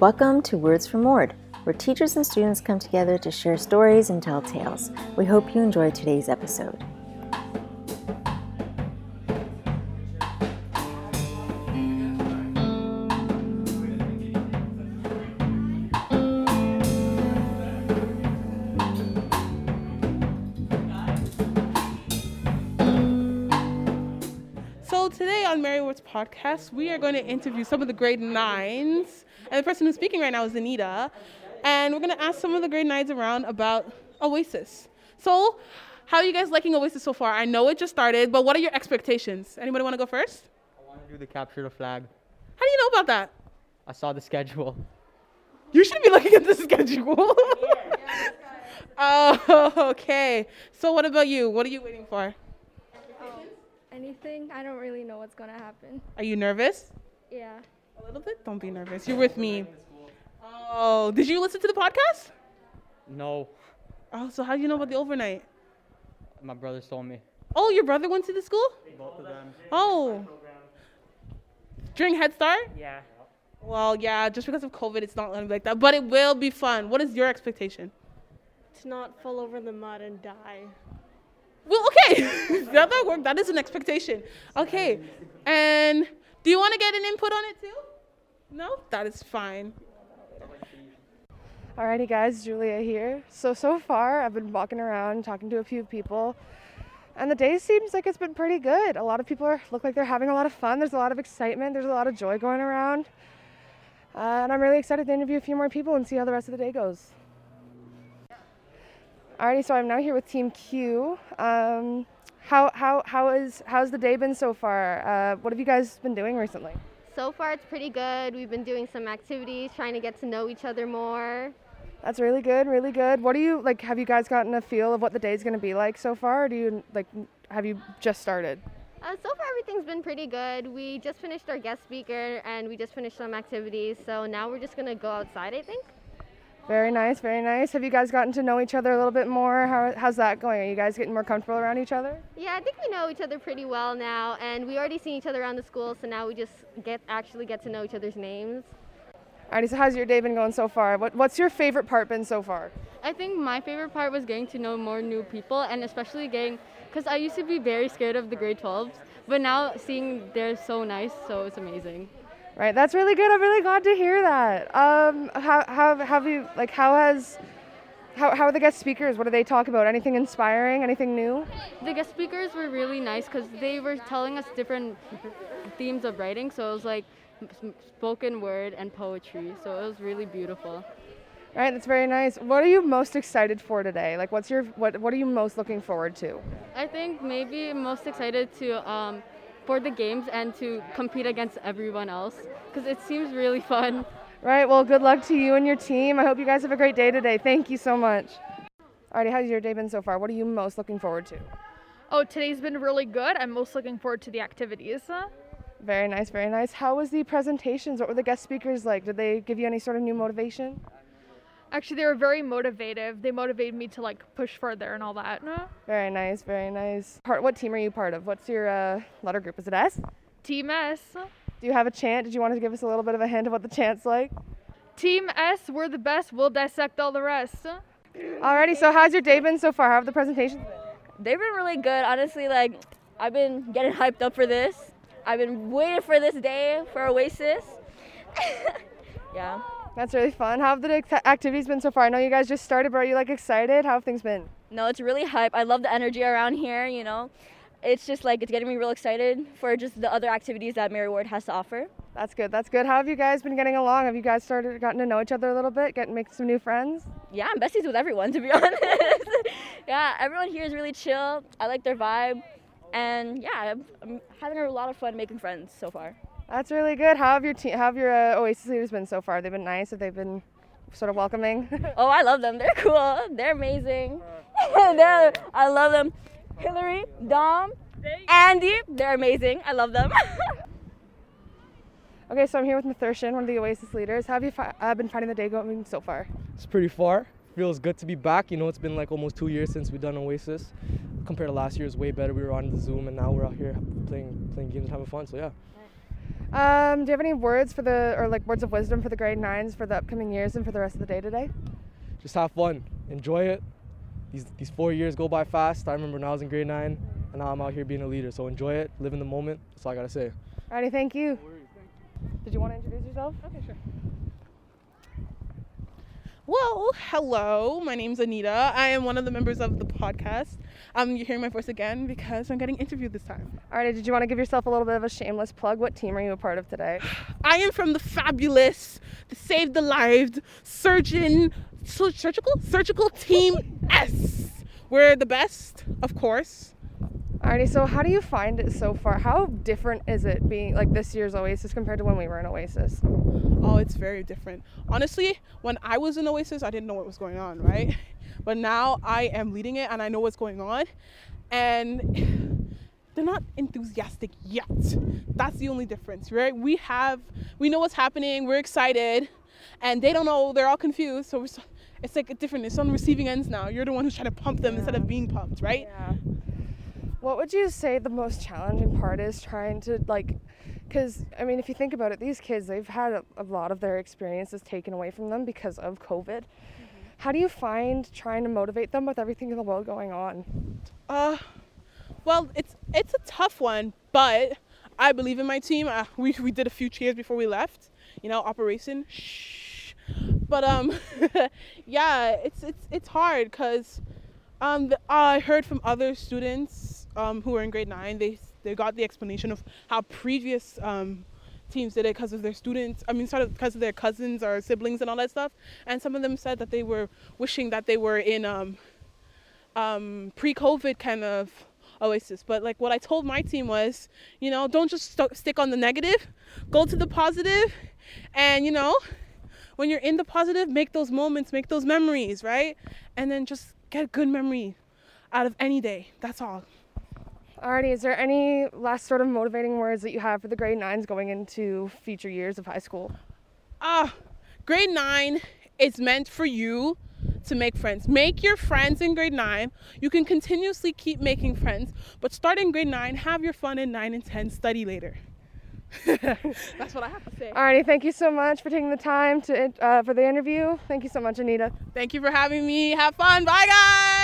Welcome to Words from Ward, where teachers and students come together to share stories and tell tales. We hope you enjoy today's episode. On Mary Ward's podcast, we are going to interview some of the grade nines, and the person who's speaking right now is Anita, and we're going to ask some of the grade nines around about Oasis. So, how are you guys liking Oasis so far? I know it just started, but what are your expectations? Anybody want to go first? I want to do the capture the flag. How do you know about that? I saw the schedule. You should be looking at the schedule. oh, okay. So, what about you? What are you waiting for? Anything? I don't really know what's gonna happen. Are you nervous? Yeah. A little bit? Don't be nervous. You're with me. Oh, did you listen to the podcast? No, Oh, so how do you know about the overnight? my brothers told me. Oh, your brother went to the school? Both of them. Oh. During Head Start? Yeah. Well, yeah, just because of COVID, it's not gonna be like that. But it will be fun. What is your expectation? to not fall over in the mud and die. Well, okay. that might work. That is an expectation. Okay. And do you want to get an input on it too? No? That is fine. Alrighty, guys, Julia here. So, so far, I've been walking around talking to a few people, and the day seems like it's been pretty good. A lot of people are, look like they're having a lot of fun. There's a lot of excitement, there's a lot of joy going around. Uh, and I'm really excited to interview a few more people and see how the rest of the day goes. Alrighty, so I'm now here with Team Q. Um, how, how, how is, how's the day been so far? Uh, what have you guys been doing recently? So far, it's pretty good. We've been doing some activities, trying to get to know each other more. That's really good, really good. What do you like? Have you guys gotten a feel of what the day's going to be like so far? Or do you like? Have you just started? Uh, so far, everything's been pretty good. We just finished our guest speaker and we just finished some activities. So now we're just gonna go outside, I think. Very nice, very nice. Have you guys gotten to know each other a little bit more? How, how's that going? Are you guys getting more comfortable around each other? Yeah, I think we know each other pretty well now, and we already seen each other around the school. So now we just get actually get to know each other's names. Alrighty, so how's your day been going so far? What, what's your favorite part been so far? I think my favorite part was getting to know more new people and especially getting, because I used to be very scared of the grade 12s, but now seeing they're so nice, so it's amazing. Right, that's really good. I'm really glad to hear that. Um, how, how have you like? How has how, how are the guest speakers? What do they talk about? Anything inspiring? Anything new? The guest speakers were really nice because they were telling us different themes of writing, so it was like spoken word and poetry, so it was really beautiful. Right, that's very nice. What are you most excited for today? Like, what's your what What are you most looking forward to? I think maybe most excited to um, for the games and to compete against everyone else because it seems really fun. Right. Well, good luck to you and your team. I hope you guys have a great day today. Thank you so much. Alrighty, how's your day been so far? What are you most looking forward to? Oh, today's been really good. I'm most looking forward to the activities. Very nice, very nice. How was the presentations? What were the guest speakers like? Did they give you any sort of new motivation? Actually, they were very motivative. They motivated me to like push further and all that. Very nice, very nice. Part. What team are you part of? What's your uh, letter group? Is it S? Team S. Do you have a chant? Did you want to give us a little bit of a hint of what the chant's like? Team S, we're the best. We'll dissect all the rest. Alrighty. So how's your day been so far? How have the presentations been? They've been really good. Honestly, like I've been getting hyped up for this. I've been waiting for this day for Oasis. yeah. That's really fun. How have the activities been so far? I know you guys just started, but are you like excited? How have things been? No, it's really hype. I love the energy around here, you know. It's just like it's getting me real excited for just the other activities that Mary Ward has to offer. That's good. That's good. How have you guys been getting along? Have you guys started gotten to know each other a little bit? Getting make some new friends? Yeah, I'm besties with everyone to be honest. yeah, everyone here is really chill. I like their vibe. And yeah, I'm, I'm having a lot of fun making friends so far. That's really good. How have your te- how have your uh, Oasis leaders been so far? They've been nice. Have they been sort of welcoming? Oh, I love them. They're cool. They're amazing. they're, I love them. Hillary, Dom, Andy, they're amazing. I love them. okay, so I'm here with Nathurshan, one of the Oasis leaders. How have you fi- uh, been finding the day going so far? It's pretty far. Feels good to be back. You know, it's been like almost two years since we've done Oasis. Compared to last year, it's way better. We were on the Zoom, and now we're out here playing playing games and having fun. So yeah. Um, do you have any words for the, or like words of wisdom for the grade nines for the upcoming years and for the rest of the day today? Just have fun, enjoy it. These these four years go by fast. I remember when I was in grade nine, and now I'm out here being a leader. So enjoy it, live in the moment. That's all I gotta say. Alrighty, thank you. Did you want to introduce yourself? Okay, sure. Well, hello. My name's Anita. I am one of the members of the podcast. Um, you're hearing my voice again because I'm getting interviewed this time. All right, did you want to give yourself a little bit of a shameless plug? What team are you a part of today? I am from the fabulous, the Save the Lives Surgeon, surgical, surgical team S. We're the best, of course. Alrighty, so how do you find it so far? How different is it being like this year's Oasis compared to when we were in Oasis? Oh, it's very different. Honestly, when I was in Oasis, I didn't know what was going on, right? But now I am leading it and I know what's going on. And they're not enthusiastic yet. That's the only difference, right? We have, we know what's happening, we're excited, and they don't know, they're all confused. So it's, it's like a different, it's on receiving ends now. You're the one who's trying to pump them instead of being pumped, right? Yeah. What would you say the most challenging part is trying to like because I mean if you think about it these kids they've had a, a lot of their experiences taken away from them because of COVID. How do you find trying to motivate them with everything in the world going on? Uh, well, it's it's a tough one, but I believe in my team. Uh, we we did a few cheers before we left. You know, Operation Shh. But um, yeah, it's it's it's hard because um, the, I heard from other students um, who were in grade nine. They they got the explanation of how previous um, teams did it because of their students. I mean, sort of because of their cousins or siblings and all that stuff. And some of them said that they were wishing that they were in um, um, pre-COVID kind of oasis. But like what I told my team was, you know, don't just st- stick on the negative, go to the positive, and you know, when you're in the positive, make those moments, make those memories, right? And then just get a good memory out of any day. That's all. Alrighty, is there any last sort of motivating words that you have for the grade nines going into future years of high school? Ah, grade nine is meant for you to make friends. Make your friends in grade nine. You can continuously keep making friends, but start in grade nine, have your fun in nine and 10, study later. That's what I have to say. Alrighty, thank you so much for taking the time to uh, for the interview. Thank you so much, Anita. Thank you for having me. Have fun. Bye, guys.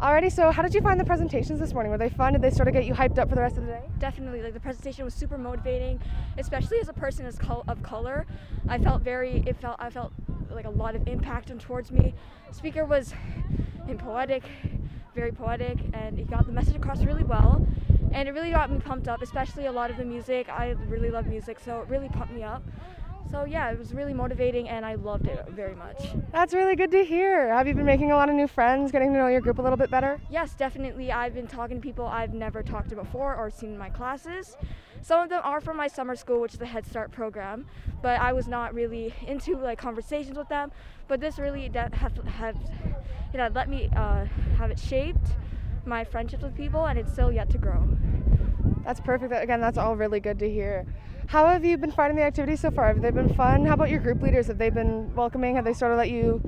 Alrighty, so how did you find the presentations this morning? Were they fun? Did they sort of get you hyped up for the rest of the day? Definitely, like the presentation was super motivating, especially as a person as col- of color. I felt very, it felt, I felt like a lot of impact on towards me. Speaker was poetic, very poetic, and he got the message across really well. And it really got me pumped up, especially a lot of the music. I really love music, so it really pumped me up. So yeah, it was really motivating and I loved it very much. That's really good to hear. Have you been making a lot of new friends, getting to know your group a little bit better? Yes, definitely. I've been talking to people I've never talked to before or seen in my classes. Some of them are from my summer school, which is the Head Start program, but I was not really into like conversations with them. But this really de- have, have it had let me uh, have it shaped my friendships with people, and it's still yet to grow. That's perfect. Again, that's all really good to hear. How have you been finding the activities so far? Have they been fun? How about your group leaders? Have they been welcoming? Have they sort of let you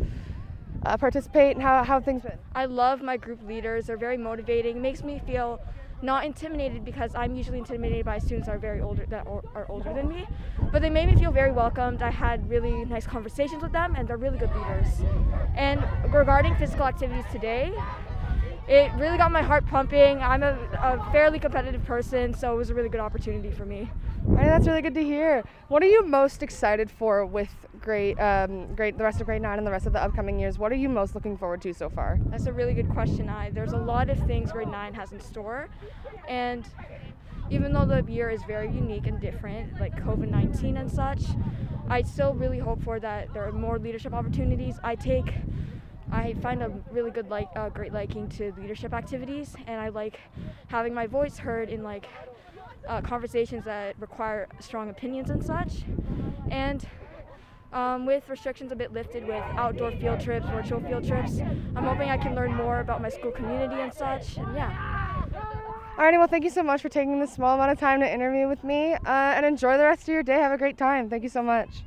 uh, participate? And how, how have things been? I love my group leaders. They're very motivating. It makes me feel not intimidated because I'm usually intimidated by students that are very older that are older than me. But they made me feel very welcomed. I had really nice conversations with them, and they're really good leaders. And regarding physical activities today, it really got my heart pumping. I'm a, a, fairly competitive person, so it was a really good opportunity for me. That's really good to hear. What are you most excited for with great, um, grade, the rest of grade nine and the rest of the upcoming years? What are you most looking forward to so far? That's a really good question. I there's a lot of things grade nine has in store, and even though the year is very unique and different, like COVID-19 and such, I still really hope for that there are more leadership opportunities. I take I find a really good like uh, great liking to leadership activities, and I like having my voice heard in like uh, conversations that require strong opinions and such. And um, with restrictions a bit lifted with outdoor field trips, virtual field trips, I'm hoping I can learn more about my school community and such. And yeah. Alrighty, well, thank you so much for taking this small amount of time to interview with me, uh, and enjoy the rest of your day. Have a great time. Thank you so much.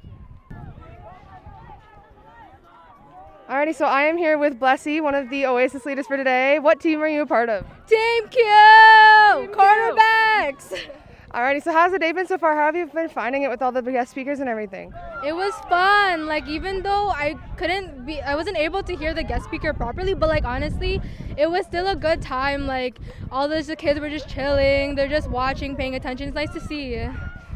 Alrighty, so I am here with Blessy, one of the Oasis leaders for today. What team are you a part of? Team Q! Team Quarterbacks! Alrighty, so how's the day been so far? How have you been finding it with all the guest speakers and everything? It was fun. Like even though I couldn't be, I wasn't able to hear the guest speaker properly. But like honestly, it was still a good time. Like all the kids were just chilling. They're just watching, paying attention. It's nice to see.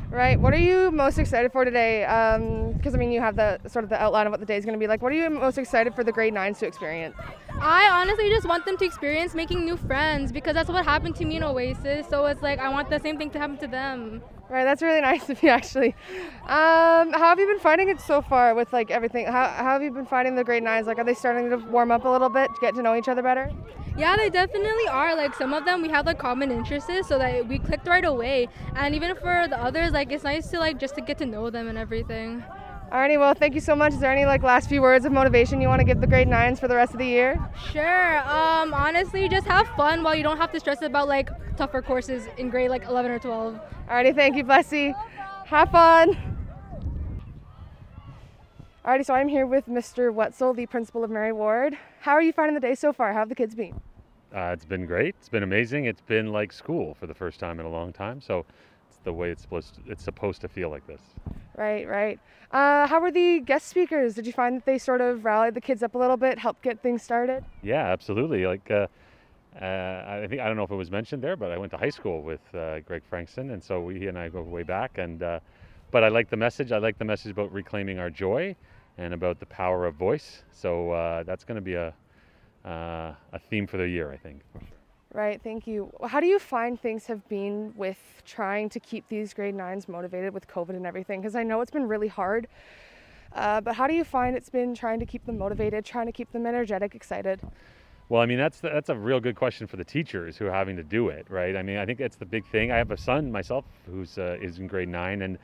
Right. What are you most excited for today? Um, because I mean, you have the sort of the outline of what the day is going to be like. What are you most excited for the grade nines to experience? I honestly just want them to experience making new friends because that's what happened to me in Oasis. So it's like I want the same thing to happen to them. Right. That's really nice of you, actually. Um, how have you been finding it so far with like everything? How, how have you been finding the grade nines? Like, are they starting to warm up a little bit, to get to know each other better? Yeah, they definitely are. Like some of them, we have like common interests, so that we clicked right away. And even for the others, like it's nice to like just to get to know them and everything. Alrighty, well, thank you so much. Is there any like last few words of motivation you want to give the grade nines for the rest of the year? Sure. Um, honestly, just have fun while you don't have to stress about like tougher courses in grade like 11 or 12. Alrighty, thank you, Blessy. Have fun. Alrighty, so I'm here with Mr. Wetzel, the principal of Mary Ward. How are you finding the day so far? How have the kids been? Uh, it's been great. It's been amazing. It's been like school for the first time in a long time. So it's the way it's supposed to, it's supposed to feel like this. Right, right. Uh, how were the guest speakers? Did you find that they sort of rallied the kids up a little bit, helped get things started? Yeah, absolutely. Like uh, uh, I think I don't know if it was mentioned there, but I went to high school with uh, Greg Frankson, and so we he and I go way back. And uh, but I like the message. I like the message about reclaiming our joy and about the power of voice. So uh, that's going to be a uh, a theme for the year, I think. Right, thank you. How do you find things have been with trying to keep these grade nines motivated with COVID and everything? Because I know it's been really hard. Uh, but how do you find it's been trying to keep them motivated, trying to keep them energetic, excited? Well, I mean that's that's a real good question for the teachers who are having to do it, right? I mean, I think that's the big thing. I have a son myself who's uh, is in grade nine, and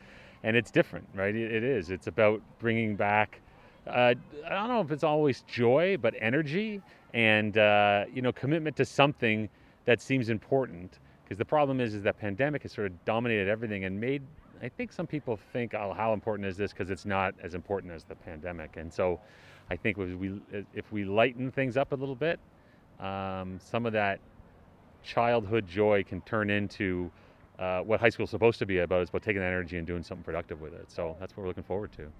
and it's different, right? it, it is. It's about bringing back. Uh, I don't know if it's always joy, but energy and uh, you know commitment to something that seems important. Because the problem is, is that pandemic has sort of dominated everything and made. I think some people think, oh, how important is this? Because it's not as important as the pandemic. And so, I think if we if we lighten things up a little bit, um, some of that childhood joy can turn into uh, what high school is supposed to be about. is about taking that energy and doing something productive with it. So that's what we're looking forward to.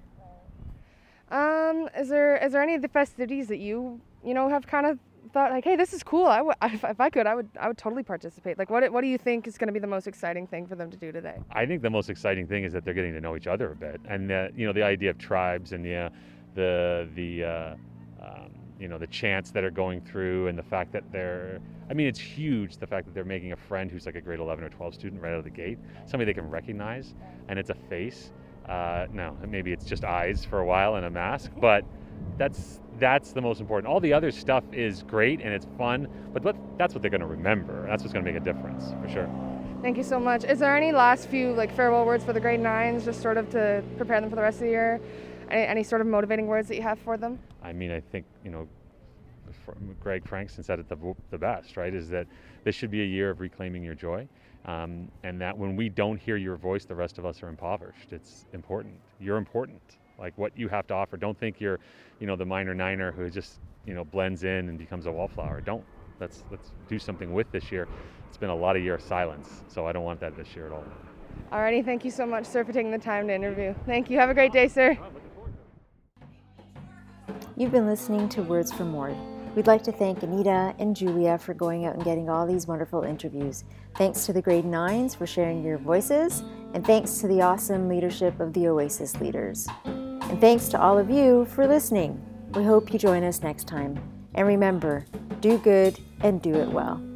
Um, is there is there any of the festivities that you you know have kind of thought like, hey, this is cool. I w- if I could, I would I would totally participate. Like, what what do you think is going to be the most exciting thing for them to do today? I think the most exciting thing is that they're getting to know each other a bit, and the, you know the idea of tribes and the uh, the the uh, um, you know the chants that are going through, and the fact that they're I mean, it's huge the fact that they're making a friend who's like a grade 11 or 12 student right out of the gate, somebody they can recognize, and it's a face. Uh, no, maybe it's just eyes for a while and a mask, but that's that's the most important. All the other stuff is great and it's fun, but what, that's what they're going to remember. That's what's going to make a difference for sure. Thank you so much. Is there any last few like farewell words for the grade nines, just sort of to prepare them for the rest of the year? Any, any sort of motivating words that you have for them? I mean, I think you know, Greg Frankson said it the, the best, right? Is that this should be a year of reclaiming your joy. Um, and that when we don't hear your voice, the rest of us are impoverished. It's important. You're important. Like what you have to offer. Don't think you're, you know, the minor niner who just, you know, blends in and becomes a wallflower. Don't. Let's let's do something with this year. It's been a lot of year of silence, so I don't want that this year at all. Alrighty, thank you so much, sir, for taking the time to interview. Thank you. Have a great day, sir. You've been listening to Words from Ward. We'd like to thank Anita and Julia for going out and getting all these wonderful interviews. Thanks to the grade nines for sharing your voices, and thanks to the awesome leadership of the Oasis leaders. And thanks to all of you for listening. We hope you join us next time. And remember, do good and do it well.